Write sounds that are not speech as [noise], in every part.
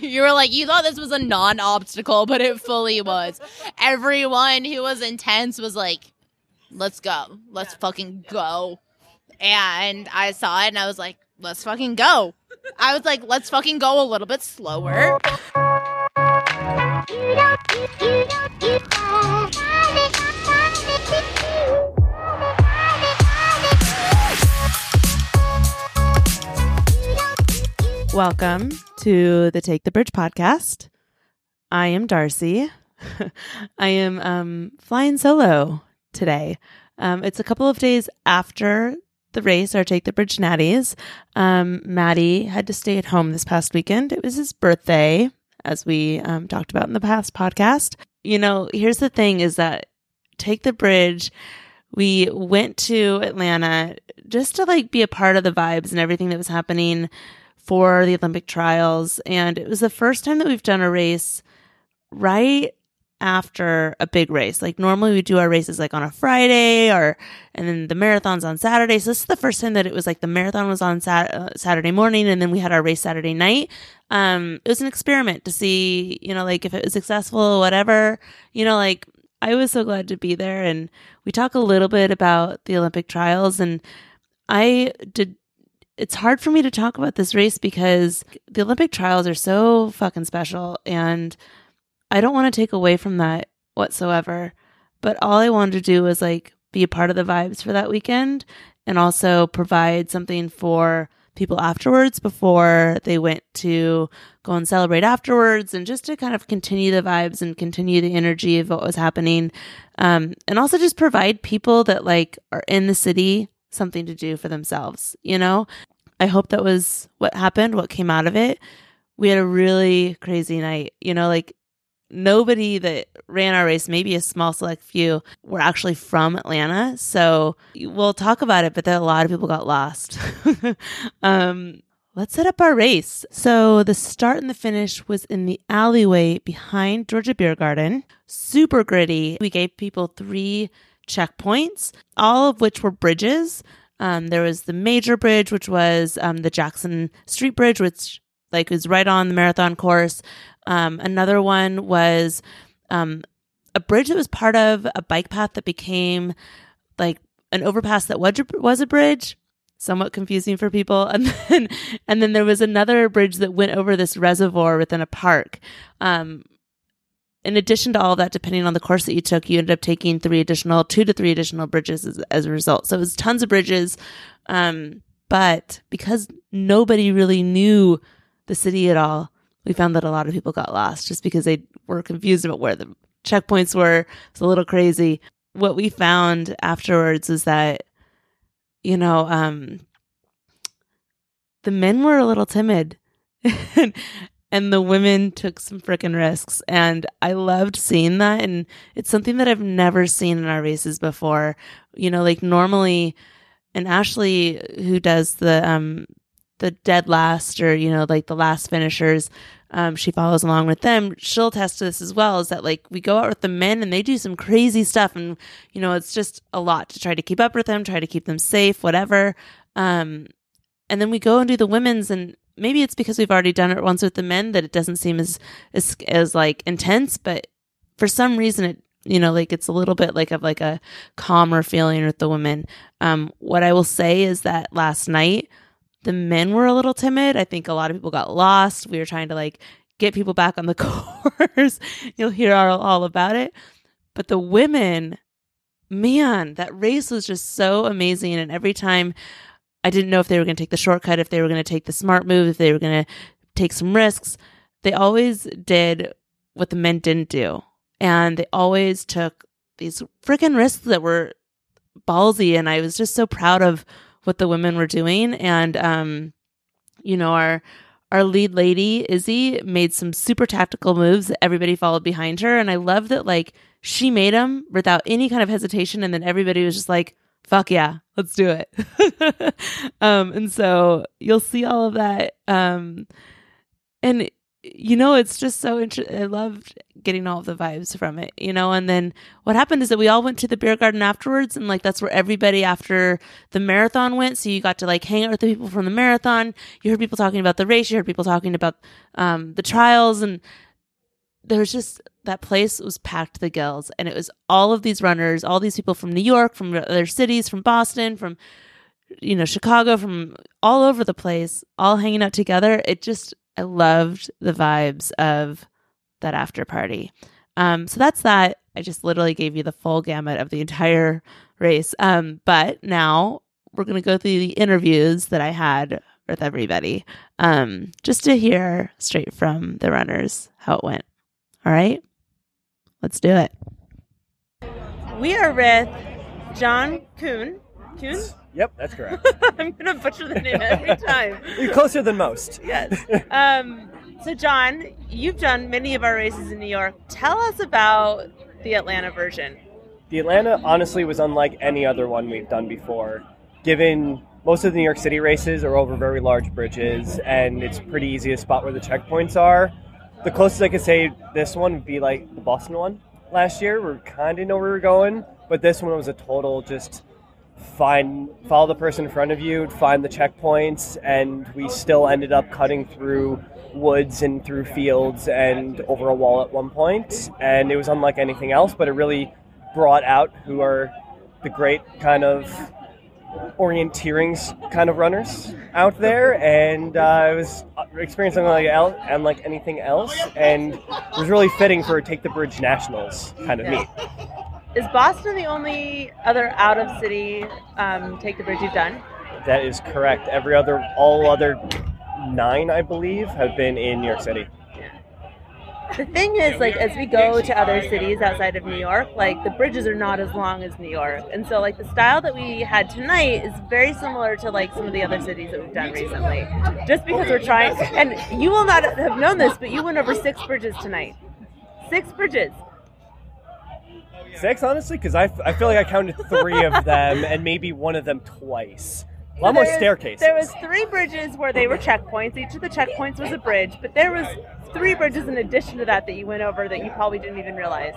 [laughs] you were like, you thought this was a non obstacle, but it fully was. Everyone who was intense was like, let's go. Let's fucking go. And I saw it and I was like, let's fucking go. I was like, let's fucking go a little bit slower. Welcome to the Take the Bridge podcast. I am Darcy. [laughs] I am um, flying solo today. Um, it's a couple of days after the race, our Take the Bridge Natties. Um, Maddie had to stay at home this past weekend. It was his birthday, as we um, talked about in the past podcast. You know, here's the thing is that Take the Bridge, we went to Atlanta just to like be a part of the vibes and everything that was happening for the Olympic trials. And it was the first time that we've done a race right after a big race. Like normally we do our races like on a Friday or, and then the marathon's on Saturday. So this is the first time that it was like the marathon was on sat- uh, Saturday morning and then we had our race Saturday night. Um, it was an experiment to see, you know, like if it was successful or whatever, you know, like I was so glad to be there. And we talk a little bit about the Olympic trials and I did it's hard for me to talk about this race because the Olympic trials are so fucking special and I don't want to take away from that whatsoever. But all I wanted to do was like be a part of the vibes for that weekend and also provide something for people afterwards before they went to go and celebrate afterwards and just to kind of continue the vibes and continue the energy of what was happening. Um, and also just provide people that like are in the city something to do for themselves, you know? I hope that was what happened, what came out of it. We had a really crazy night, you know, like nobody that ran our race, maybe a small select few, were actually from Atlanta. So we'll talk about it, but then a lot of people got lost. [laughs] um, let's set up our race. So the start and the finish was in the alleyway behind Georgia Beer Garden. Super gritty. We gave people three checkpoints, all of which were bridges. Um, there was the major bridge, which was um, the Jackson Street Bridge, which like is right on the marathon course. Um, another one was um, a bridge that was part of a bike path that became like an overpass that was a, was a bridge. Somewhat confusing for people, [laughs] and then and then there was another bridge that went over this reservoir within a park. Um, in addition to all of that, depending on the course that you took, you ended up taking three additional, two to three additional bridges as, as a result. So it was tons of bridges. Um, but because nobody really knew the city at all, we found that a lot of people got lost just because they were confused about where the checkpoints were. It's a little crazy. What we found afterwards is that, you know, um, the men were a little timid. [laughs] the women took some freaking risks. And i loved seeing that. And it's something that i've never seen in our races before. You know like normally and ashley who does the um the dead last or you know like the last finishers um, she follows along with them. She'll attest to this as well is that like we go out with the men and they do some crazy stuff. And you know it's just a lot to try to keep up with them try to keep them safe whatever. Um and then we go and do the women's and maybe it's because we've already done it once with the men that it doesn't seem as as, as like intense, but for some reason it you know like it's a little bit like of like a calmer feeling with the women. Um, what I will say is that last night the men were a little timid. I think a lot of people got lost. We were trying to like get people back on the [laughs] course. You'll hear all, all about it. But the women, man, that race was just so amazing. And every time I didn't know if they were going to take the shortcut, if they were going to take the smart move, if they were going to take some risks. They always did what the men didn't do. And they always took these freaking risks that were ballsy. And I was just so proud of what the women were doing. And, um, you know, our, our lead lady, Izzy, made some super tactical moves everybody followed behind her. And I love that, like, she made them without any kind of hesitation. And then everybody was just like, fuck yeah, let's do it. [laughs] um, and so you'll see all of that. Um, and you know, it's just so interesting. I loved getting all the vibes from it, you know. And then what happened is that we all went to the beer garden afterwards, and like that's where everybody after the marathon went. So you got to like hang out with the people from the marathon. You heard people talking about the race. You heard people talking about um, the trials, and there was just that place was packed to the gills, and it was all of these runners, all these people from New York, from other cities, from Boston, from you know Chicago, from all over the place, all hanging out together. It just I loved the vibes of that after party. Um, so that's that. I just literally gave you the full gamut of the entire race. Um, but now we're going to go through the interviews that I had with everybody um, just to hear straight from the runners how it went. All right, let's do it. We are with John Kuhn. Kuhn? Yep, that's correct. [laughs] I'm going to butcher the name every [laughs] time. You're closer than most. Yes. [laughs] Um, so, John, you've done many of our races in New York. Tell us about the Atlanta version. The Atlanta honestly was unlike any other one we've done before, given most of the New York City races are over very large bridges and it's pretty easy to spot where the checkpoints are. The closest I could say this one would be like the Boston one last year. We kind of know where we're going, but this one was a total just find follow the person in front of you, find the checkpoints, and we still ended up cutting through woods and through fields and over a wall at one point, and it was unlike anything else. But it really brought out who are the great kind of orienteering kind of runners out there, and uh, I was experiencing like el- unlike anything else, and it was really fitting for Take the Bridge Nationals kind of meet. Is Boston the only other out of city um, Take the Bridge you've done? That is correct. Every other, all other nine, I believe, have been in New York City. The thing is, like, as we go to other cities outside of New York, like, the bridges are not as long as New York. And so, like, the style that we had tonight is very similar to, like, some of the other cities that we've done recently. Just because we're trying, and you will not have known this, but you went over six bridges tonight. Six bridges. Six, honestly, because I, I feel like I counted three of them [laughs] and maybe one of them twice. A lot more staircases. There was three bridges where they were checkpoints. Each of the checkpoints was a bridge, but there was three bridges in addition to that that you went over that you probably didn't even realize.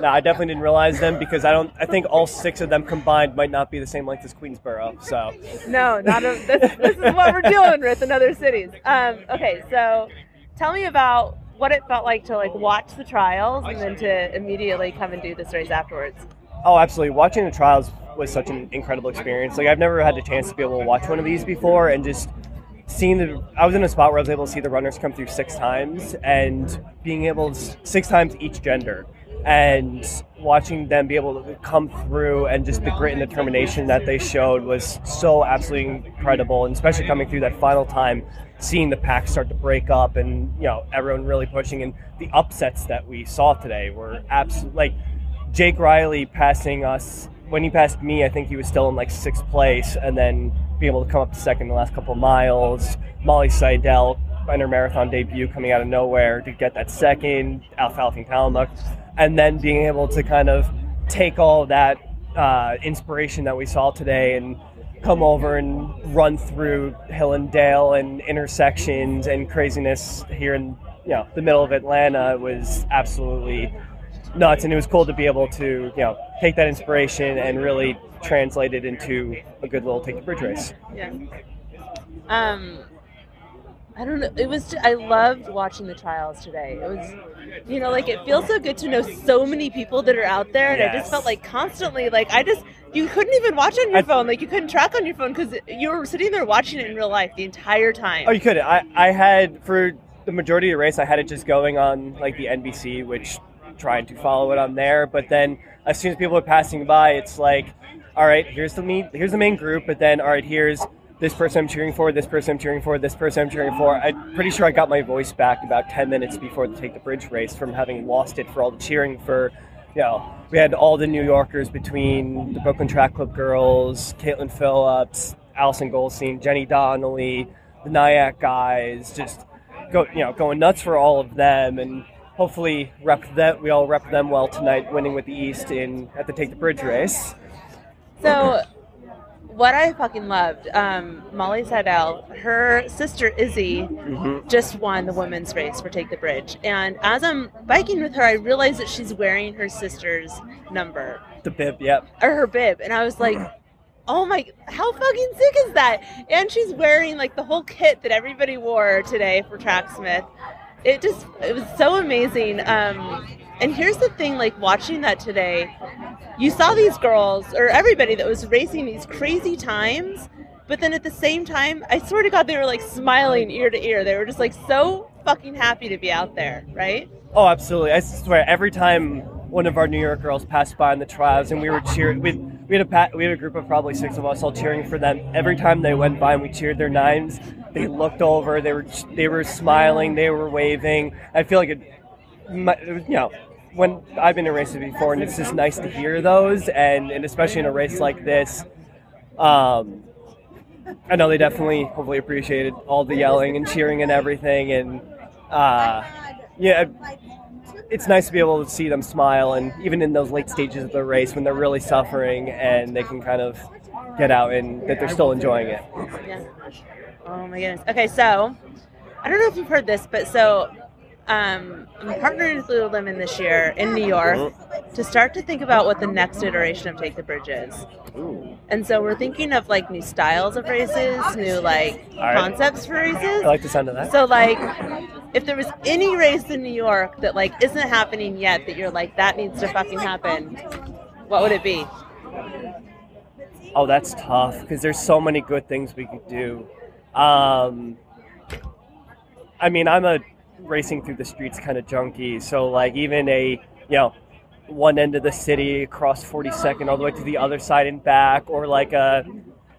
No, I definitely didn't realize them because I don't. I think all six of them combined might not be the same length as Queensboro. So no, not a, this, this is what we're dealing with in other cities. Um, okay, so tell me about what it felt like to like watch the trials and then to immediately come and do this race afterwards. Oh, absolutely. Watching the trials was such an incredible experience. Like I've never had the chance to be able to watch one of these before, and just seeing the. I was in a spot where I was able to see the runners come through six times, and being able to six times each gender, and watching them be able to come through and just the grit and determination that they showed was so absolutely incredible, and especially coming through that final time, seeing the pack start to break up, and you know everyone really pushing, and the upsets that we saw today were absolutely like. Jake Riley passing us when he passed me, I think he was still in like sixth place, and then being able to come up to second in the last couple of miles. Molly Seidel, in her marathon debut, coming out of nowhere to get that second, Aliphine Tuliamuk, and then being able to kind of take all that uh, inspiration that we saw today and come over and run through hill and dale and intersections and craziness here in you know the middle of Atlanta was absolutely nuts, and it was cool to be able to you know take that inspiration and really translate it into a good little take the bridge race. Yeah. Um, I don't know. It was. Just, I loved watching the trials today. It was, you know, like it feels so good to know so many people that are out there, and yes. I just felt like constantly, like I just you couldn't even watch on your I, phone, like you couldn't track on your phone because you were sitting there watching it in real life the entire time. Oh, you could. I I had for the majority of the race, I had it just going on like the NBC, which trying to follow it on there. But then as soon as people are passing by, it's like, all right, here's the main, here's the main group. But then, all right, here's this person I'm cheering for, this person I'm cheering for, this person I'm cheering for. I'm pretty sure I got my voice back about 10 minutes before the Take the Bridge race from having lost it for all the cheering for, you know, we had all the New Yorkers between the Brooklyn Track Club girls, Caitlin Phillips, Allison Goldstein, Jenny Donnelly, the Nyack guys, just go, you know, going nuts for all of them. And hopefully rep that we all rep them well tonight, winning with the East in at the Take the Bridge race. So, what I fucking loved, um, Molly Seidel, her sister Izzy hmm just won the women's race for Take the Bridge. And as I'm biking with her, I realized that she's wearing her sister's number The bib, yep. or her bib. And I was like, oh my, how fucking sick is that? And she's wearing like the whole kit that everybody wore today for Tracksmith. It just, it was so amazing. Um, and here's the thing like watching that today, you saw these girls or everybody that was racing these crazy times. But then at the same time, I swear to God, they were like smiling ear to ear. They were just like so fucking happy to be out there, right? Oh, absolutely. I swear, every time one of our New York girls passed by in the trials and we were cheering, we, we, had a we had a group of probably six of us all cheering for them. Every time they went by and we cheered their nines, they looked over, they were they were smiling, they were waving. I feel like it, you know, when I've been in races before, and it's just nice to hear those, and, and especially in a race like this. Um, I know they definitely, hopefully, appreciated all the yelling and cheering and everything, and uh, yeah, it's nice to be able to see them smile, and even in those late stages of the race when they're really suffering, and they can kind of get out and that they're still enjoying it. Yeah. Oh my goodness. Okay, so I don't know if you've heard this, but so um, I'm partnering with Lululemon this year in New York to start to think about what the next iteration of Take the Bridge is. Ooh, And so we're thinking of like new styles of races, new like right. concepts for races. I like the sound of that. So like if there was any race in New York that like isn't happening yet that you're like that needs to fucking happen, what would it be? Oh, that's tough because there's so many good things we could do. Um, I mean, I'm a racing through the streets kind of junky. so like even a you know one end of the city across 42nd all the way to the other side and back, or like a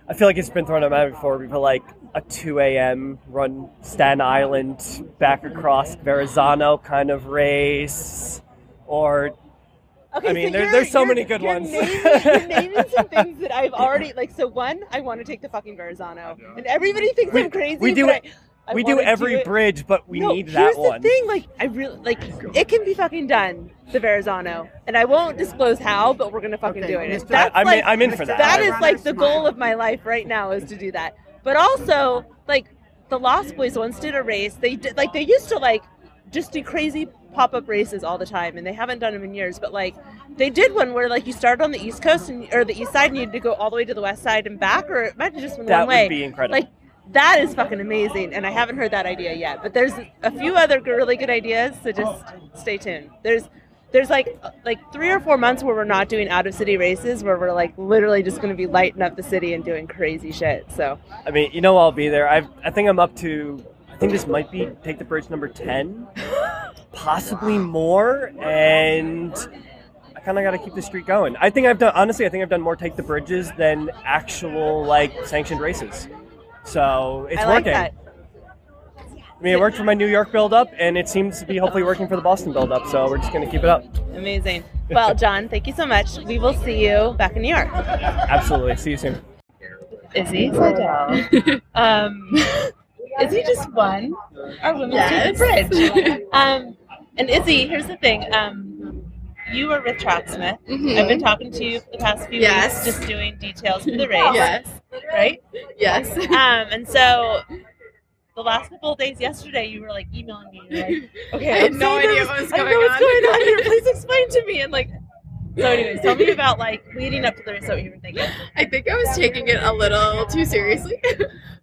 I feel like it's been thrown at me before, but like a 2 a.m. run Staten Island back across Verrazano kind of race, or Okay, I mean, so there- you're- there's so many good you're ones. Naming, [laughs] you're naming some things that I've already like. So one, I want to take the fucking Verrazano, and everybody thinks We- I'm crazy. we do but it- I, I we do every it. bridge, but we no, need that here's one. the thing. Like, I really like it can be fucking done. The Verrazano, and I won't disclose how, but we're gonna fucking Okay, do it. Mr. That's I, I'm, like in, I'm in for that. that I is run like the goal of my life right now is to do that. But also, like the Lost Boys once did a race. They did like they used to like just do crazy pop up races all the time, and they haven't done them in years. But like they did one where like you started on the East Coast and or the East Side, and you had to go all the way to the West Side and back, or it might have just been that one way. That would be incredible. Like that is fucking amazing, and I haven't heard that idea yet. But there's a few other really good ideas, so just stay tuned. There's there's like like three or four months where we're not doing out of city races, where we're like literally just going to be lighting up the city and doing crazy shit. So I mean, you know, I'll be there. I I think I'm up to. I think this might be take the bridge number ten, [laughs] possibly more, and I kind of got to keep the streak going. I think I've done honestly. I think I've done more take the bridges than actual like sanctioned races. So it's I like working. that. I mean, it worked for my New York build up, and it seems to be hopefully working for the Boston build up. So we're just gonna keep it up. Amazing. Well, [laughs] John, thank you so much. We will see you back in New York. Absolutely. See you soon. Izzy Seidel. [laughs] um, Izzy just won our women's Yes. The bridge. Um, and Izzy, here's the thing. Um, you were with Tracksmith. Mhm. I've been talking to you for the past few Yes. weeks, just doing details for the [laughs] race, Yes. right? Yes. Um, and so the last couple of days yesterday, you were like emailing me. Like, [laughs] okay, I had I'm no idea what was I know what's on." going on here. Please [laughs] explain to me. And like, so anyways, tell me about like leading up to the race. What you were thinking? I think I was taking it a little too seriously,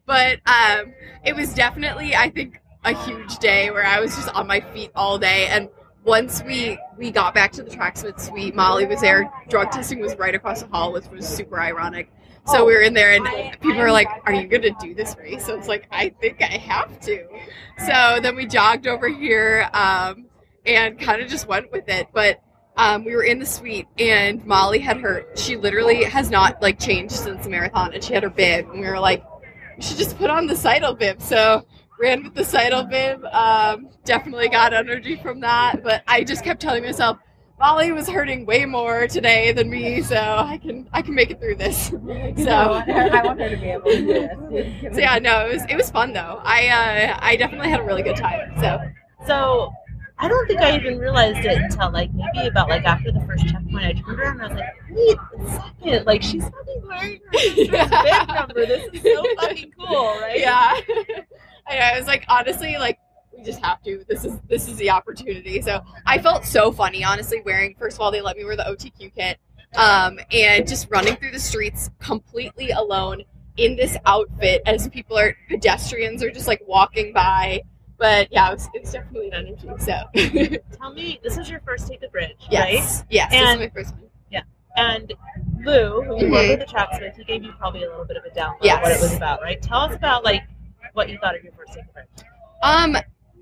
but um, it was definitely, I think, a huge day where I was just on my feet all day. And once we we got back to the Tracksmith suite, Molly was there. Drug testing was right across the hall, which was super ironic. So we were in there, and people were like, "Are you going to do this race?" So it's like, I think I have to. So then we jogged over here um, and kind of just went with it. But um, we were in the suite and Molly had her she literally has not like changed since the marathon and she had her bib and we were like we should just put on the Seidel bib so ran with the Seidel bib um, definitely got energy from that but I just kept telling myself Molly was hurting way more today than me so I can I can make it through this so I want her to be able to do this. [laughs] so yeah no it was it was fun though I uh, I definitely had a really good time so So, I don't think I even realized it until like maybe about like after the first checkpoint. I turned around and I was like, wait a second, like she's fucking wearing her [laughs] sister's Yeah. bib number. This is so fucking cool, right? Yeah. I, was like, honestly, like we just have to. This is this is the opportunity. So I felt so funny, honestly, wearing. First of all, they let me wear the OTQ kit, um, and just running through the streets completely alone in this outfit as people are pedestrians are just like walking by. But yeah, it was, it was definitely an energy. So [laughs] Tell me, this is your first take the bridge, right? yes, yes, this And- is my first one. Yeah, And Lou, who you Mhm. work with the tracksmith, he gave you probably a little bit of a download of what it was about, right? Tell us about like what you thought of your first bridge. Um,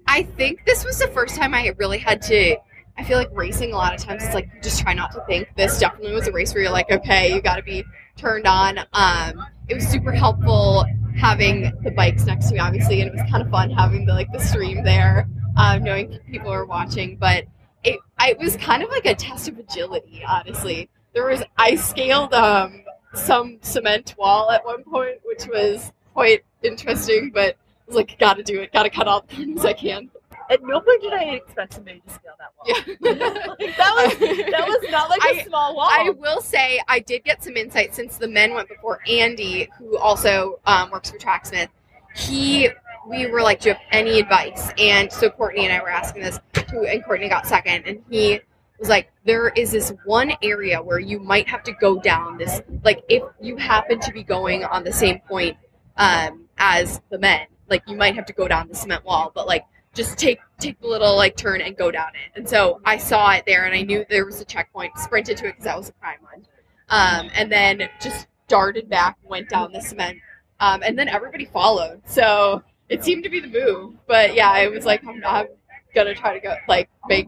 I think this was the first time I really had to. I feel like racing a lot of times it's like you just try not to think. This definitely was a race where you're like, okay, you got to be turned on. Um, it was super helpful having the bikes next to me, obviously, and it was kind of fun having the like the stream there, um, knowing people were watching. But it, it was kind of like a test of agility, honestly. There was I scaled um some cement wall at one point, which was quite interesting, but I was like, gotta do it, gotta cut all the corners I can. At no point did I expect somebody to scale that wall. Yeah. [laughs] Like, that was that was not like a I- small wall. I will say I did get some insight since the men went before Andy, who also um, works for Tracksmith. He, we were like, "Do you have any advice?" And so Courtney and I were asking this, who and Courtney got second, and he was like, "There is this one area where you might have to go down this. Like, if you happen to be going on the same point um, as the men, like you might have to go down the cement wall, but like." Just take take the little like turn and go down it. And so I saw it there, and I knew there was a checkpoint. Sprinted to it because that was a prime one, um, and then just darted back, went down the cement, um, and then everybody followed. So it seemed to be the move. But yeah, I was like I'm not gonna try to go like make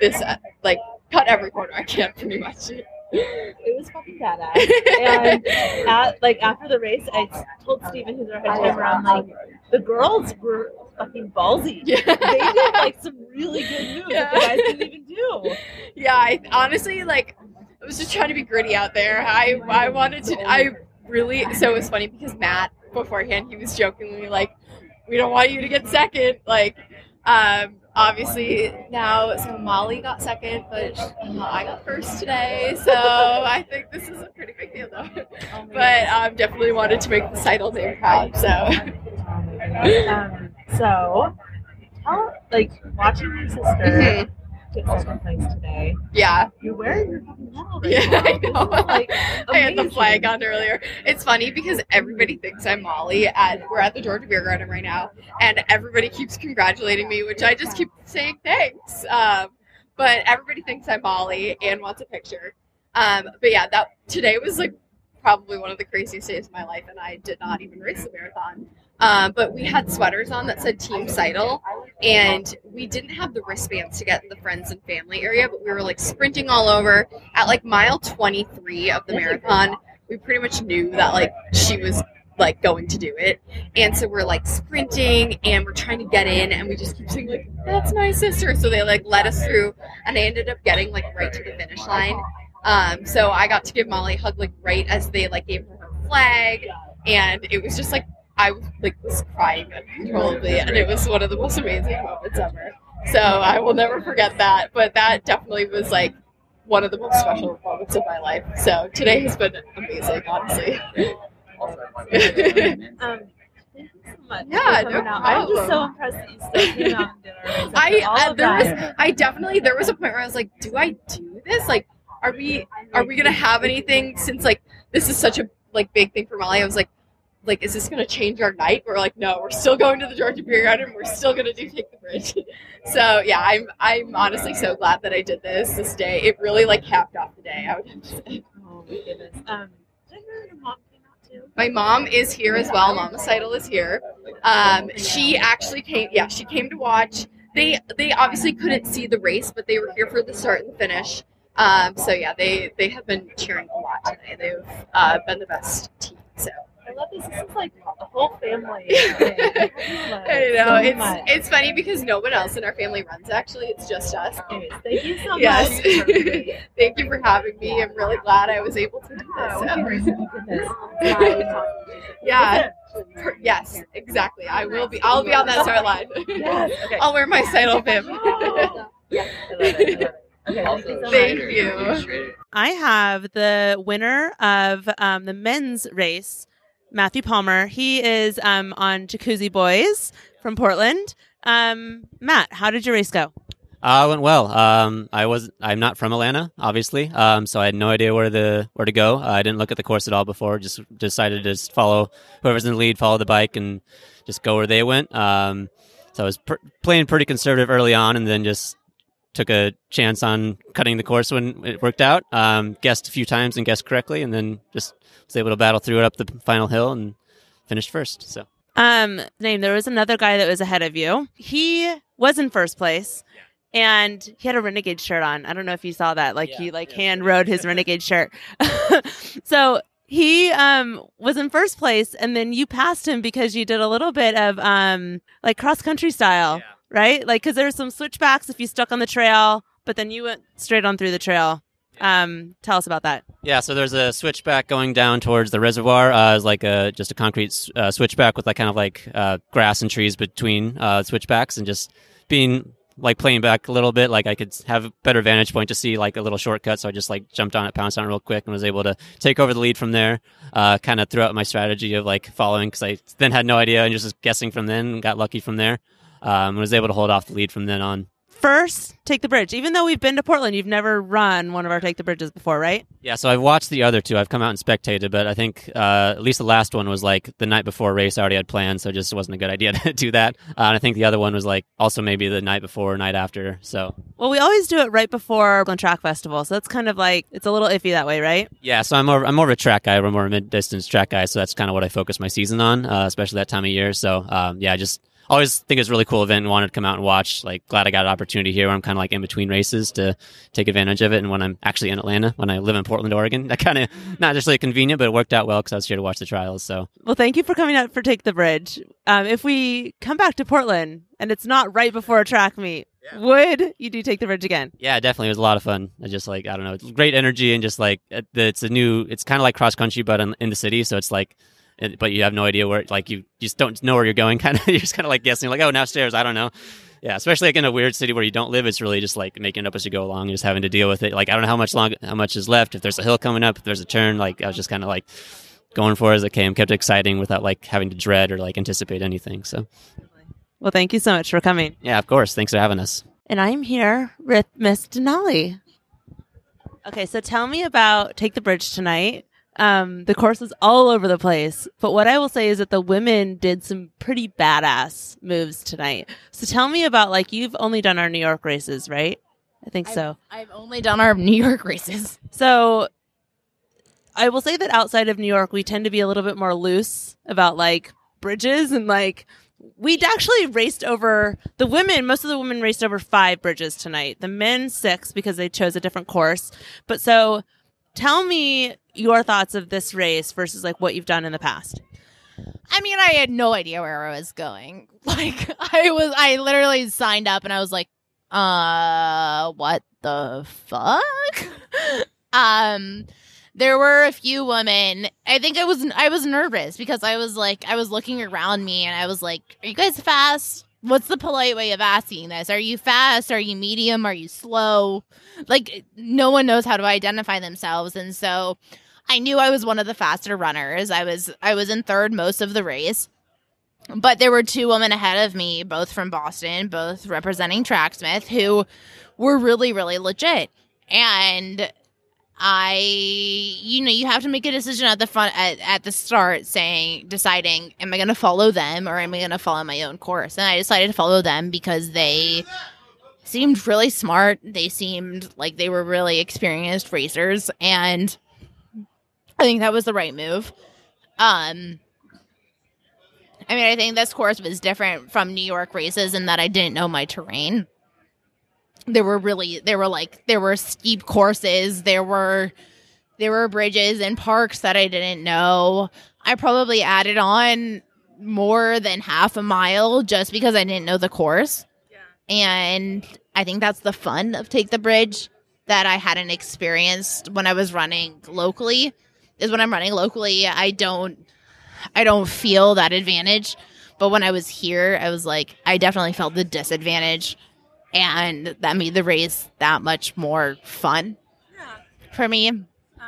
this uh, like cut every corner I can, pretty much. It was fucking badass. And at, like after the race, I told Steven, who's our head timer, I'm like, the girls were fucking ballsy. yeah. They did like some really good moves that the guys didn't even do. yeah, I honestly like I was just trying to be gritty out there. I I wanted to I really so it was funny because Matt beforehand he was jokingly like, We don't want you to get second. Like, um obviously now so Molly got second, but uh, I got first today, so [laughs] I think this is a pretty big deal though. But um definitely wanted to make the Seidel name proud, so. [laughs] Um, so, like watching your sister Get second place today. yeah. You're wearing your fucking medal right [laughs] Yeah, now. I know. is, [laughs] like, I had the flag on earlier. It's funny because everybody thinks I'm Molly. At we're at the Georgia Beer Garden right now, and everybody keeps congratulating me, which I just keep saying thanks. Um, but everybody thinks I'm Molly and wants a picture. Um, but yeah, that today was like probably one of the craziest days of my life, and I did not even race the marathon. Um, but we had sweaters on that said Team Seidel, and we didn't have the wristbands to get in the friends and family area, but we were like sprinting all over at like mile 23 of the marathon. We pretty much knew that like she was like going to do it, and so we're like sprinting and we're trying to get in, and we just keep saying like, "That's my sister." So they like let us through, and I ended up getting like right to the finish line. Um, so I got to give Molly a hug like right as they like gave her her flag, and it was just like I like was crying uncontrollably, and it was one of the most amazing moments ever. So I will never forget that. But that definitely was like one of the most special moments of my life. So today has been amazing, honestly. [laughs] Um, thank you so much. Yeah, no coming. I'm just so impressed that you still came out and did our. [laughs] I uh, there that. was I definitely there was a point where I was like, do I do this? Like, are we are we gonna have anything since like this is such a like big thing for Molly? I was like, like is this gonna change our night? We're like, no, we're still going to the Georgia Beer Garden. We're still gonna do take the bridge. [laughs] so yeah, I'm I'm honestly so glad that I did this this day. It really like capped off the day. I would have to say. [laughs] Oh my goodness. Um, did I hear your mom came out too? My mom is here as well. Mama Seidel is here. Um, she actually came. Yeah, she came to watch. They they obviously couldn't see the race, but they were here for the start and finish. Um, so yeah, they they have been cheering a lot today. They've uh, been the best team. So love this. This is like a whole family. [laughs] thing. I know So it's much. it's funny because no one else in our family runs. Actually, it's just us. Anyways, thank you so Yes. much. for [laughs] Thank you for having me. I'm really glad I was able to do this. goodness. [laughs] Yeah. Per- Yes, exactly. I will be. I'll be on that start line. Yes. Okay. I'll wear my Seidel bib. Oh. love it. I love it. Okay, thank you. Thank you. I have the winner of um, the men's race, Matthew Palmer. He is um, on Jacuzzi Boys from Portland. Um, Matt, how did your race go? Uh, went well. Um, I was I'm not from Atlanta, obviously. Um, so I had no idea where the where to go. Uh, I didn't look at the course at all before. Just decided to just follow whoever's in the lead, follow the bike, and just go where they went. Um, so I was pr- playing pretty conservative early on, and then just took a chance on cutting the course when it worked out. Um, guessed a few times and guessed correctly, and then just was able to battle through it up the final hill and finished first. So Um, name there was another guy that was ahead of you. He was in first place. And he had a renegade shirt on. I don't know if you saw that. Like he like yeah. hand rode his [laughs] renegade shirt. [laughs] so he um was in first place and then you passed him because you did a little bit of um like cross country style, right? Like cuz there's some switchbacks if you stuck on the trail, but then you went straight on through the trail. Um tell us about that. Yeah, so there's a switchback going down towards the reservoir. Uh, it's like a just a concrete uh, switchback with like kind of like uh, grass and trees between uh, switchbacks, and just being like playing back a little bit. Like I could have a better vantage point to see like a little shortcut, so I just like jumped on it, pounced on it real quick, and was able to take over the lead from there. Uh, kind of threw out my strategy of like following because I then had no idea and just was guessing from then, and got lucky from there. Um, was able to hold off the lead from then on. First, take the bridge. Even though we've been to Portland, you've never run one of our take the bridges before, right? Yeah, so I've watched the other two. I've come out and spectated, but I think uh, at least the last one was like the night before race. I already had plans, so it just wasn't a good idea [laughs] to do that. Uh, and I think the other one was like also maybe the night before, or night after. So Well, we always do it right before Glen Track Festival, so that's kind of like it's a little iffy that way, right? yeah, so I'm more I'm more of a track guy, I'm more of a mid distance track guy. So that's kind of what I focus my season on, uh, especially that time of year. So um, yeah, just always think it's a really cool event and wanted to come out and watch. Like glad I got an opportunity here. Where I'm kind of like in between races to take advantage of it. And when I'm actually in Atlanta, when I live in Portland, Oregon, [laughs] that kind of not just like convenient, but it worked out well because I was here to watch the trials. So Well, thank you for coming out for Take the Bridge. Um, if we come back to Portland and it's not right before a track meet, would you do Take the Bridge again? Yeah, definitely. It was a lot of fun. I just like I don't know, it's great energy and just like it's a new. It's kind of like cross country, but in, in the city. So it's like, it, but you have no idea where. Like you just don't know where you're going. [laughs] Kind of, you're just kind of like guessing. Like, oh, now stairs. I don't know. Yeah, especially like in a weird city where you don't live. It's really just like making it up as you go along, and just having to deal with it. Like I don't know how much long, how much is left. If there's a hill coming up, if there's a turn. Like I was just kind of like going for it as it came. Kept it exciting without like having to dread or like anticipate anything. So Well, thank you so much for coming. yeah, of course. Thanks for having us. And I'm here with Miss Denali. Okay, so tell me about Take the Bridge tonight. Um, the course was all over the place, but what I will say is that the women did some pretty badass moves tonight. So tell me about like you've only done our New York races, right? I think so. I've only done our New York races. So I will say that outside of New York, we tend to be a little bit more loose about like bridges and like we'd actually raced over the women. Most of the women raced over five bridges tonight. The men six because they chose a different course. But so tell me your thoughts of this race versus like what you've done in the past. I mean, I had no idea where I was going. [laughs] Like, I was, I literally signed up and I was like, uh, what the fuck? [laughs] um, there were a few women. I think I was, I was nervous because I was like, I was looking around me and I was like, are you guys fast? What's the polite way of asking this? Are you fast? Are you medium? Are you slow? Like, no one knows how to identify themselves. And so, I knew I was one of the faster runners. I was I was in third most of the race. But there were two women ahead of me, both from Boston, both representing Tracksmith, who were really, really legit. And I, you know, you have to make a decision at the front at, at the start, saying, deciding, am I going to follow them or am I going to follow my own course? And I decided to follow them because they seemed really smart. They seemed like they were really experienced racers, and I think that was the right move. Um, I mean, I think this course was different from New York races in that I didn't know my terrain. There were really there were like there were steep courses, there were there were bridges and parks that I didn't know. I probably added on more than half a mile just because I didn't know the course. And I think that's the fun of Take the Bridge that I hadn't experienced when I was running locally. Is when I'm running locally, I don't I don't feel that advantage. But when I was here, I was like I definitely felt the disadvantage. and that made the race that much more fun for me. Uh,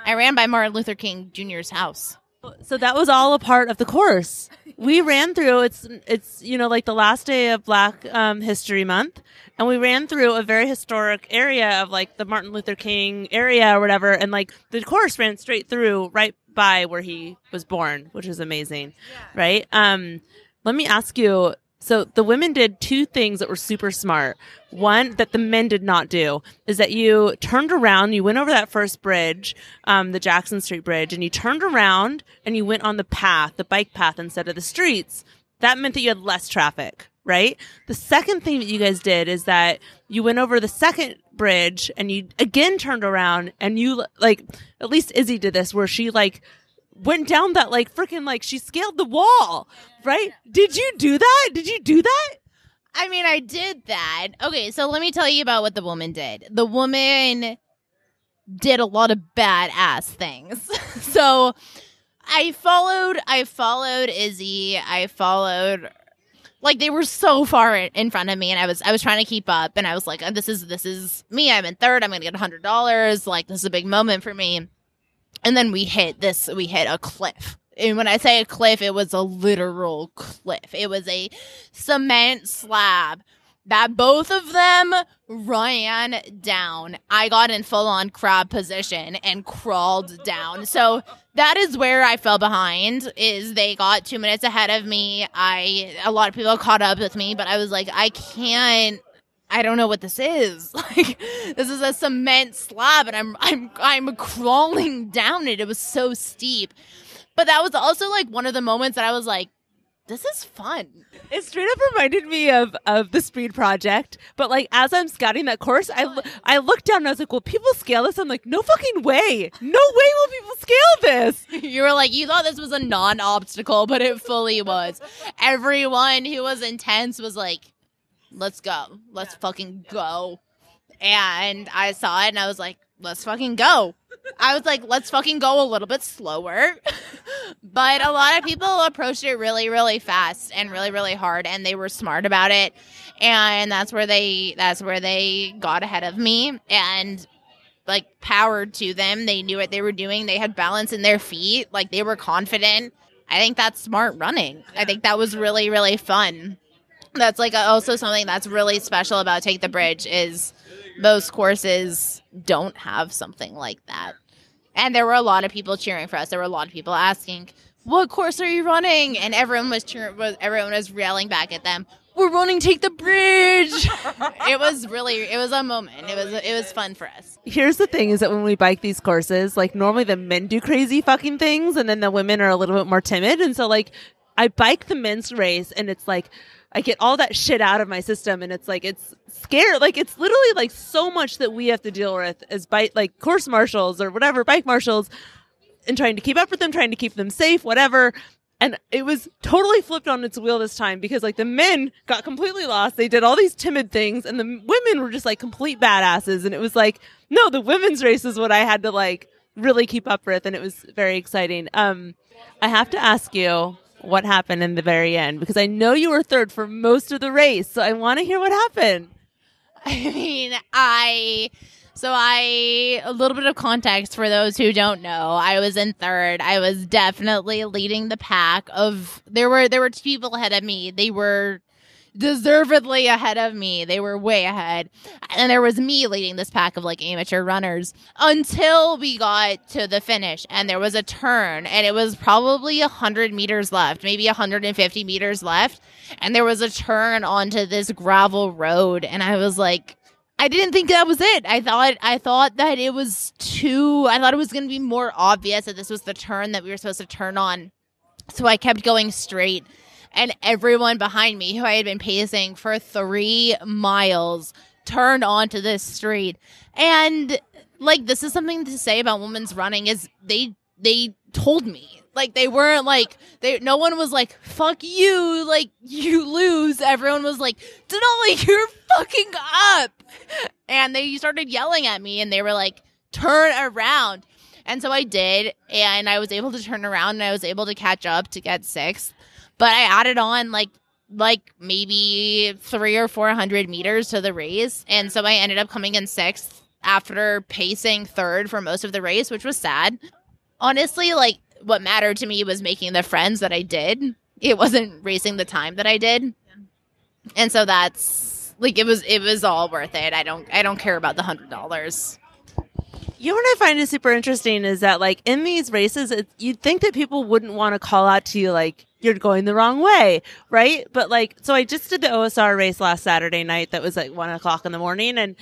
I ran by Martin Luther King Jr.'s house. So that was all a part of the course. We ran through it's it's you know like the last day of Black um, History Month, and we ran through a very historic area of like the Martin Luther King area or whatever, and like the course ran straight through right by where he was born, which is amazing, right? Um, let me ask you. So the women did two things that were super smart. One that the men did not do is that you turned around, you went over that first bridge, um, the Jackson Street Bridge, and you turned around and you went on the path, the bike path instead of the streets. That meant that you had less traffic, right? The second thing that you guys did is that you went over the second bridge and you again turned around and you like, at least Izzy did this where she like went down that like freaking like she scaled the wall, right? Did you do that? Did you do that? I mean, I did that. Okay, so let me tell you about what the woman did. The woman did a lot of badass things. [laughs] so I followed I followed Izzy. I followed like they were so far in front of me and I was I was trying to keep up and I was like oh, this is this is me. I'm in third. I'm going to get $100. Like this is a big moment for me. And then we hit this we hit a cliff. And when I say a cliff, it was a literal cliff. It was a cement slab that both of them ran down. I got in full on crab position and crawled down. So that is where I fell behind is they got 2 minutes ahead of me. I a lot of people caught up with me, but I was like I can't I don't know what this is. [laughs] Like this is a cement slab and I'm I'm I'm crawling down it. It was so steep. But that was also like one of the moments that I was like this is fun. It straight up reminded me of of the Speed Project, but like as I'm scouting that course, I oh, lo- I looked down and I was like, "Will people scale this?" I'm like, "No fucking way! No way will people scale this!" [laughs] You were like, you thought this was a non-obstacle, but it fully was. Everyone who was intense was like, "Let's go, let's fucking go," and I saw it and I was like, "Let's fucking go." [laughs] I was like, let's fucking go a little bit slower. [laughs] but a lot of people approached it really, really fast and really, really hard, and they were smart about it. And that's where they that's where they got ahead of me and like power to them. They knew what they were doing. They had balance in their feet. Like they were confident. I think that's smart running. I think that was really, really fun. That's like also something that's really special about Take the Bridge is most courses don't have something like that. And there were a lot of people cheering for us. There were a lot of people asking, "What course are you running?" And everyone was cheering. Was everyone was yelling back at them, "We're running Take the Bridge!" [laughs] it was really, it was a moment. It was, it was fun for us. Here's the thing: is that when we bike these courses, like normally the men do crazy fucking things, and then the women are a little bit more timid. And so, like, I bike the men's race, and it's like I get all that shit out of my system, and it's like it's scary. Like it's literally like so much that we have to deal with as bike like course marshals or whatever bike marshals, and trying to keep up with them, trying to keep them safe, whatever. And it was totally flipped on its wheel this time because like the men got completely lost. They did all these timid things, and the women were just like complete badasses. And it was like, no, the women's race is what I had to like really keep up with, and it was very exciting. Um, I have to ask you what happened in the very end because I know you were third for most of the race. So I want to hear what happened. [laughs] I mean, I so I a little bit of context for those who don't know. I was in third. I was definitely leading the pack of there were there were two people ahead of me. They were deservedly ahead of me. They were way ahead. And there was me leading this pack of like amateur runners until we got to the finish and there was a turn and it was probably 100 meters left, maybe 150 meters left. And there was a turn onto this gravel road and I was like, I didn't think that was it. I thought I thought that it was too I thought it was going to be more obvious that this was the turn that we were supposed to turn on. So I kept going straight and everyone behind me who I had been pacing for three miles turned onto this street. And like this is something to say about women's running is they they told me. Like they weren't like they no one was like, fuck you, like you lose. Everyone was like, Denali, [laughs] you're fucking up. And they started yelling at me and they were like, turn around. And so I did, and I was able to turn around and I was able to catch up to get sixth but I added on like like maybe three or four hundred meters to the race. And so I ended up coming in sixth after pacing third for most of the race, which was sad. Honestly, like what mattered to me was making the friends that I did. It wasn't racing the time that I did. And so that's like it was it was all worth it. I don't I don't care about the hundred dollars. You know what I find is super interesting is that like in these races, it, you'd think that people wouldn't want to call out to you like you're going the wrong way, right? But like, so I just did the OSR race last Saturday night. That was like one o'clock in the morning, and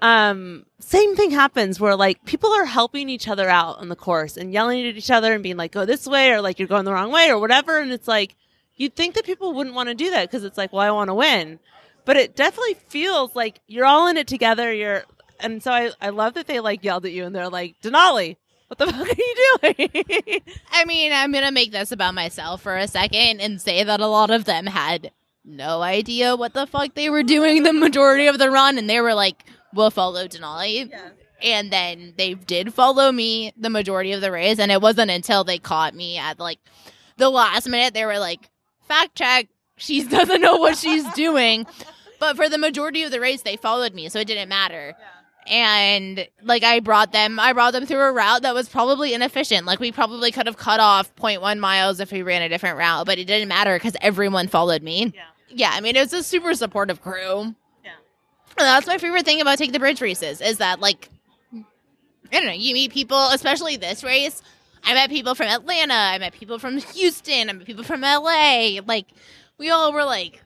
um, same thing happens where like people are helping each other out on the course and yelling at each other and being like, "Go this way," or like you're going the wrong way, or whatever. And it's like you'd think that people wouldn't want to do that because it's like, well, I want to win. But it definitely feels like you're all in it together. You're and so I, I love that they like yelled at you and they're like, Denali, what the [laughs] fuck are you doing? I mean, I'm gonna make this about myself for a second and say that a lot of them had no idea what the fuck they were doing the majority of the run, and they were like, "We'll follow Denali." And then they did follow me the majority of the race, and it wasn't until they caught me at like the last minute they were like, "Fact check, she [laughs] doesn't know what she's doing." But for the majority of the race, they followed me, so it didn't matter and like I brought them I brought them through a route that was probably inefficient. Like we probably could have cut off 0.1 miles if we ran a different route, but it didn't matter because everyone followed me. Yeah. Yeah, I mean it was a super supportive crew. Yeah. And that's my favorite thing about Take the Bridge races is that like I don't know, you meet people, especially this race. I met people from Atlanta, I met people from Houston, I met people from LA. Like we all were like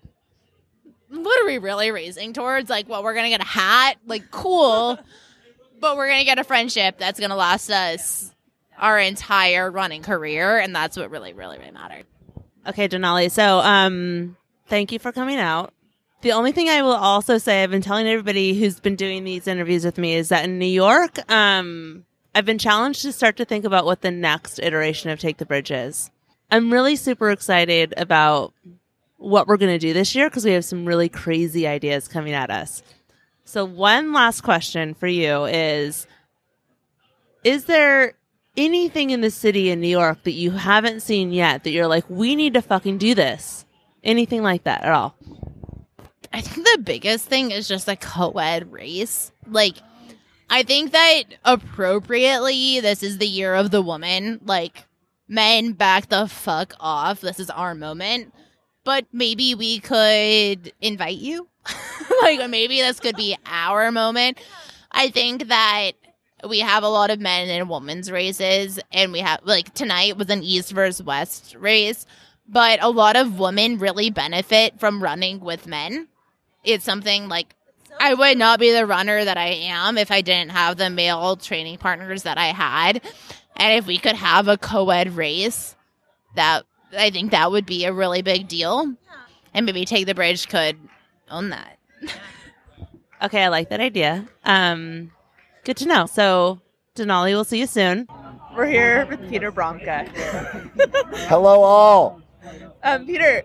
what are we really raising towards? Like, well, we're gonna get a hat, like cool, [laughs] but we're gonna get a friendship that's gonna last us our entire running career, and that's what really, really, really mattered. okay, Denali. So, um, thank you for coming out. The only thing I will also say, I've been telling everybody who's been doing these interviews with me is that in New York, um, I've been challenged to start to think about what the next iteration of Take the Bridge is. I'm really super excited about what we're going to do this year because we have some really crazy ideas coming at us. So, one last question for you is Is there anything in the city in New York that you haven't seen yet that you're like, we need to fucking do this? Anything like that at all? I think the biggest thing is just a co-ed race. Like, I think that appropriately, this is the year of the woman. Like, men, back the fuck off. This is our moment. But maybe we could invite you. [laughs] like, maybe this could be our moment. I think that we have a lot of men and women's races, and we have, like, tonight was an East versus West race. But a lot of women really benefit from running with men. It's something like I would not be the runner that I am if I didn't have the male training partners that I had. And if we could have a co ed race, that I think that would be a really big deal. And maybe Take the Bridge could own that. [laughs] Okay, I like that idea. Um, good to know. So, Denali, we'll see you soon. We're here with Peter Bromka. [laughs] Hello, all. Um, Peter,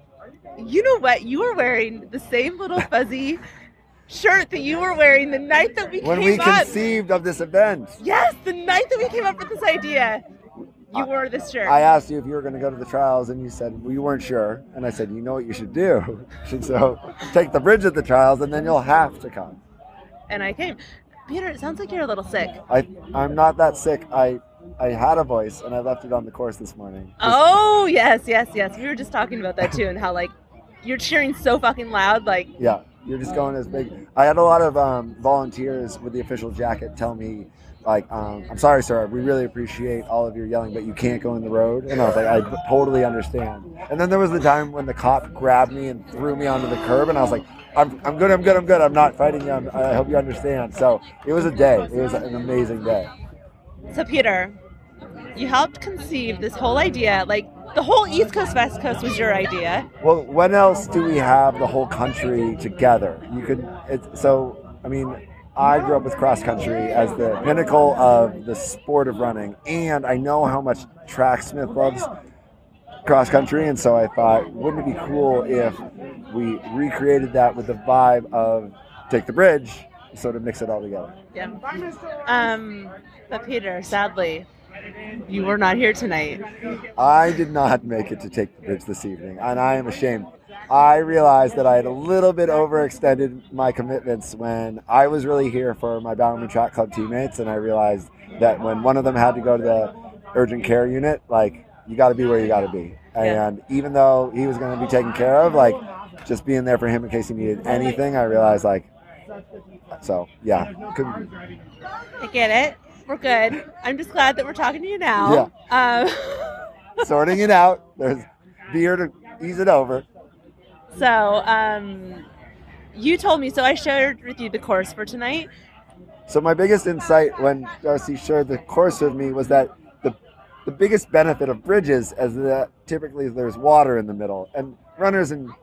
you know what? You were wearing the same little fuzzy shirt that you were wearing the night that we came up When came we up. conceived of this event, yes, the night that we came up with this idea, you wore this shirt. I asked you if you were going to go to the trials, and you said well, you weren't sure. And I said, you know what you should do? [laughs] Should so take the bridge at the trials, and then you'll have to come. and I came. Peter, it sounds like you're a little sick. I I'm not that sick. I I had a voice, and I left it on the course this morning. Oh yes, yes, yes. We were just talking about that too, and how like you're cheering so fucking loud, like Yeah, you're just going as big. I had a lot of um, volunteers with the official jacket tell me, like, um, I'm sorry, sir, we really appreciate all of your yelling, but you can't go in the road. And I was like, I totally understand. And then there was the time when the cop grabbed me and threw me onto the curb, and I was like, I'm, I'm good, I'm good, I'm good. I'm not fighting you. I'm, I hope you understand. So it was a day. It was an amazing day. So, Peter, you helped conceive this whole idea. Like, the whole East Coast, West Coast was your idea. Well, when else do we have the whole country together? You could, it, so, I mean, I grew up with cross country as the pinnacle of the sport of running, and I know how much Tracksmith loves cross country, and so I thought, wouldn't it be cool if we recreated that with the vibe of Take the Bridge, sort of mix it all together? Yeah. Um, but Peter, sadly, you were not here tonight. I did not make it to take the bridge this evening, and I am ashamed. I realized that I had a little bit overextended my commitments when I was really here for my Bowerman Track Club teammates, and I realized that when one of them had to go to the urgent care unit, like you got to be where you got to be. Yeah. And even though he was going to be taken care of, like just being there for him in case he needed anything, I realized like, so yeah, couldn't- I get it. We're good. I'm just glad that we're talking to you now. Yeah. Um, [laughs] sorting it out. There's beer to ease it over. So, um, you told me, so I shared with you the course for tonight. So my biggest insight when Darcy shared the course with me was that the the biggest benefit of bridges is that typically there's water in the middle, and runners in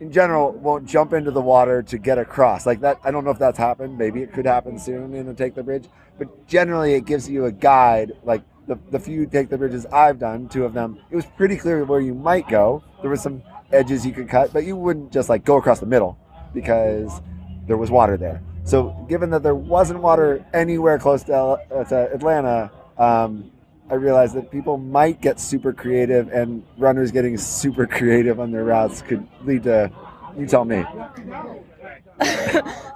in general won't jump into the water to get across. Like that, I don't know if that's happened. Maybe it could happen soon in a take the bridge, but generally it gives you a guide. Like the the few take the bridges I've done, two of them, it was pretty clear where you might go. There was some edges you could cut, but you wouldn't just like go across the middle because there was water there. So, given that there wasn't water anywhere close to, uh, to Atlanta, um, I realized that people might get super creative, and runners getting super [laughs] creative on their routes could lead to. You tell me. [laughs]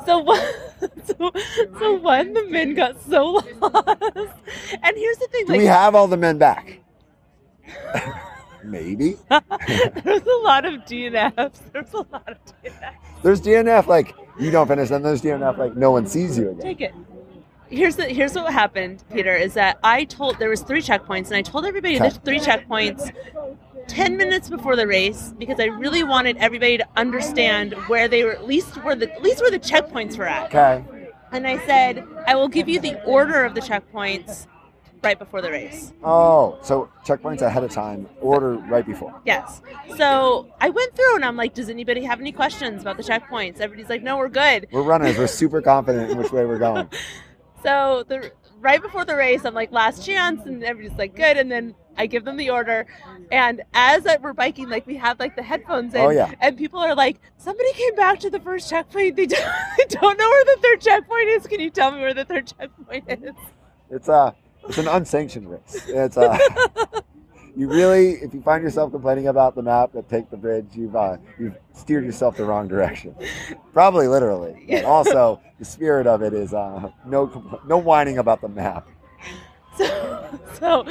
so, what, [laughs] so, so when the men got so lost, and here's the thing, like we have all the men back? Maybe. [laughs] there's a lot of DNFs. There's a lot of DNFs. There's DNF like you don't finish, and there's DNF like no one sees you again. Take it. Here's the here's what happened, Peter. Is that I told there was three checkpoints, and I told everybody Okay. there's three checkpoints. Ten minutes before the race, because I really wanted everybody to understand where they were, at least where the at least where the checkpoints were at. Okay. And I said, I will give you the order of the checkpoints right before the race. Oh, so checkpoints ahead of time, order right before. Yes. So I went through and I'm like, does anybody have any questions about the checkpoints? Everybody's like, no, we're good. We're runners. We're super [laughs] confident in which way we're going. So the right before the race, I'm like, last chance, and everybody's like, good. And then I give them the order, and as we're biking, like we have like the headphones in, Oh, yeah. and people are like, somebody came back to the first checkpoint. They [laughs] don't, they don't know where the third checkpoint is. Can you tell me where the third checkpoint is? It's a it's an unsanctioned race. It's uh [laughs] you really if you find yourself complaining about the map at Take the Bridge, you've uh, you've steered yourself the wrong direction. Probably literally, but also the spirit of it is uh, no no whining about the map. [laughs] So, so,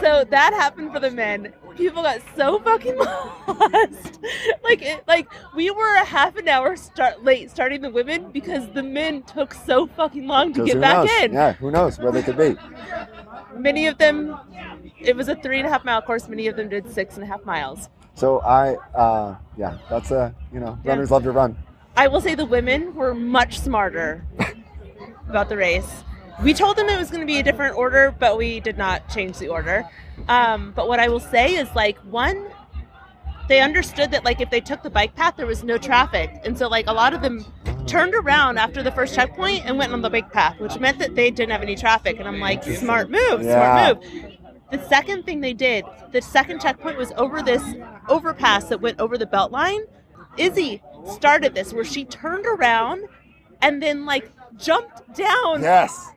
so that happened for the men. People got so fucking [laughs] lost. like, it, like we were a half an hour start late starting the women because the men took so fucking long to get back knows? in. Yeah, who knows where they could be? Many of them, it was a three and a half mile course. Many of them did six and a half miles. So I uh, yeah, that's a you know Yeah. runners love to run. I will say the women were much smarter [laughs] about the race. We told them it was going to be a different order, but we did not change the order. Um, but what I will say is, like, one, they understood that, like, if they took the bike path, there was no traffic. And so, like, a lot of them turned around after the first checkpoint and went on the bike path, which meant that they didn't have any traffic. And I'm like, smart move, Yeah. smart move. The second thing they did, the second checkpoint was over this overpass that went over the BeltLine. Izzy started this where she turned around and then like jumped down Yes.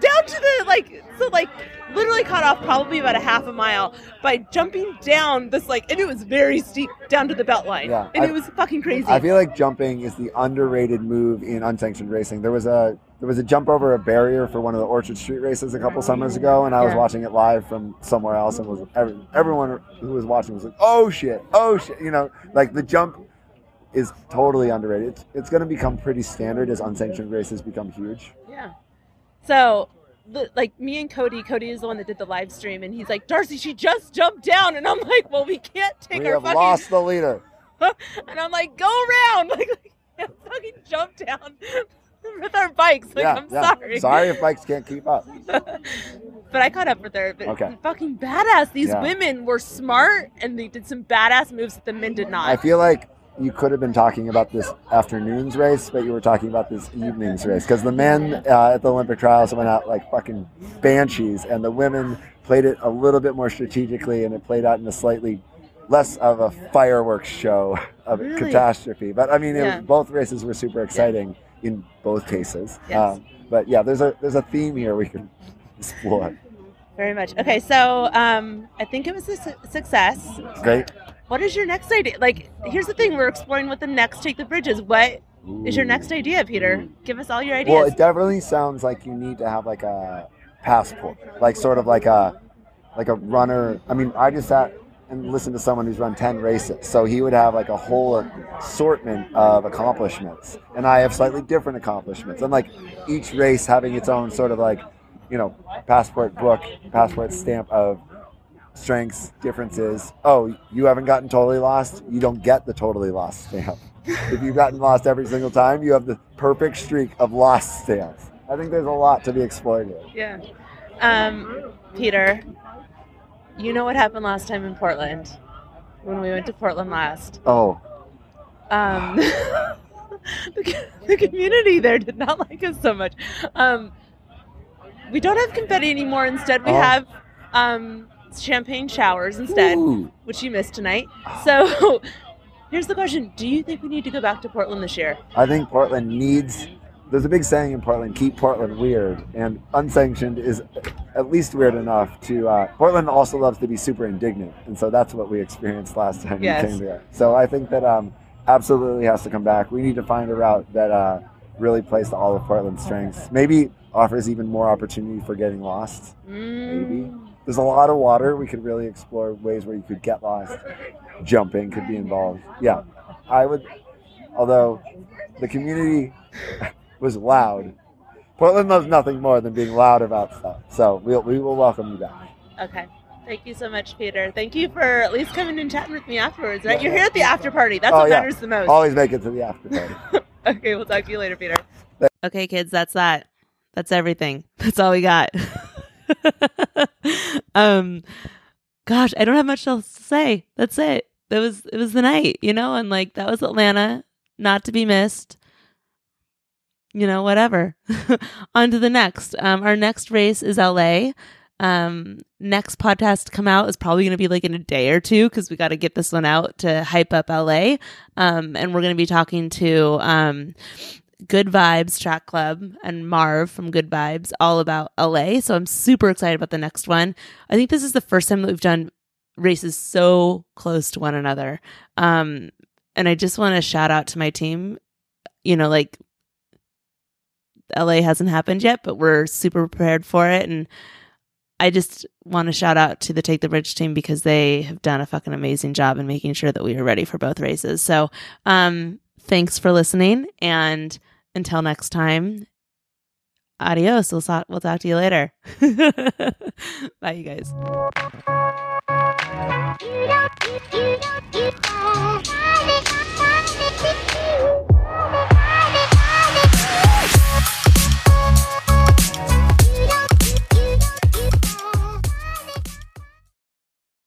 Down to the like so like literally cut off probably about a half a mile by jumping down this like and it was very steep down to the BeltLine Yeah, and I- it was fucking crazy I feel like jumping is the underrated move in unsanctioned racing. There was a there was a jump over a barrier for one of the Orchard Street races a couple summers ago, and I was Yeah. watching it live from somewhere else, and was every, everyone who was watching was like, "Oh shit! Oh shit!" You know, like the jump is totally underrated. It's, it's going to become pretty standard as unsanctioned races become huge. yeah so the, like me and Cody Cody is the one that did the live stream and he's like Darcy she just jumped down and I'm like well we can't take we our have fucking lost the leader. [laughs] and I'm like, go around, [laughs] like, can't fucking jump down [laughs] with our bikes. Like, yeah, I'm yeah. sorry. Sorry if bikes can't keep up. but I caught up with her. But Okay. fucking badass. These Yeah. women were smart and they did some badass moves that the men did not. I feel like you could have been talking about this afternoon's race, but you were talking about this evening's race because the men uh, at the Olympic trials went out like fucking banshees, and the women played it a little bit more strategically, and it played out in a slightly less of a fireworks show of Really? catastrophe. But I mean, Yeah. was, both races were super exciting in both cases. Yes. Um, but yeah, there's a there's a theme here we can [laughs] explore. Very much. Okay, so um, I think it was a su- success. Great. What is your next idea? Like, here's the thing: we're exploring what the next take the bridge is. What is your next idea, Peter? Mm-hmm. Give us all your ideas. Well, it definitely sounds like you need to have like a passport, like sort of like a like a runner. I mean, I just sat and listened to someone who's run ten races, so he would have like a whole assortment of accomplishments, and I have slightly different accomplishments, and like each race having its own sort of like you know passport book, passport stamp of strengths, differences. Oh, you haven't gotten totally lost. You don't get the totally lost stamp. [laughs] if you've gotten lost every single time, you have the perfect streak of lost stamps. I think there's a lot to be exploited. Yeah. Um, Peter, you know what happened last time in Portland when we went to Portland last? Oh, Um, [laughs] the, the community there did not like us so much. Um, we don't have confetti anymore. Instead, we Oh. have um, champagne showers instead, Ooh. which you missed tonight. So [laughs] here's the question Do you think we need to go back to Portland this year? I think Portland needs. There's a big saying in Portland: "Keep Portland weird," and unsanctioned is at least weird enough to. Uh, Portland also loves to be super indignant, and so that's what we experienced last time Yes. we came there. So I think that um, absolutely has to come back. We need to find a route that uh, really plays to all of Portland's strengths. Maybe offers even more opportunity for getting lost. Maybe. There's a lot of water. We could really explore ways where you could get lost. Jumping could be involved. Yeah, I would. Although the community [laughs] was loud, Portland loves nothing more than being loud about stuff. So we'll, we will welcome you back. Okay. Thank you so much, Peter. Thank you for at least coming and chatting with me afterwards, right? You're here at the after party. That's Oh, what yeah. matters the most. Always make it to the after party. [laughs] Okay, we'll talk to you later, Peter. Okay, kids, that's that. That's everything. That's all we got. [laughs] [laughs] um gosh, I don't have much else to say. That's it. That was it was the night, you know, and like that was Atlanta, not to be missed. You know, whatever. [laughs] On to the next. Um our next race is LA. Um next podcast to come out is probably going to be like in a day or two cuz we got to get this one out to hype up LA. Um and we're going to be talking to um Good Vibes Track Club and Marv from Good Vibes all about LA. So I'm super excited about the next one. I think this is the first time that we've done races so close to one another. Um, and I just want to shout out to my team. You know, like LA hasn't happened yet, but we're super prepared for it. And I just want to shout out to the Take the Bridge team because they have done a fucking amazing job in making sure that we are ready for both races. So, um, thanks for listening. And until next time, adios. We'll, talk, we'll talk to you later. [laughs] Bye, you guys. You don't, you, don't, you don't,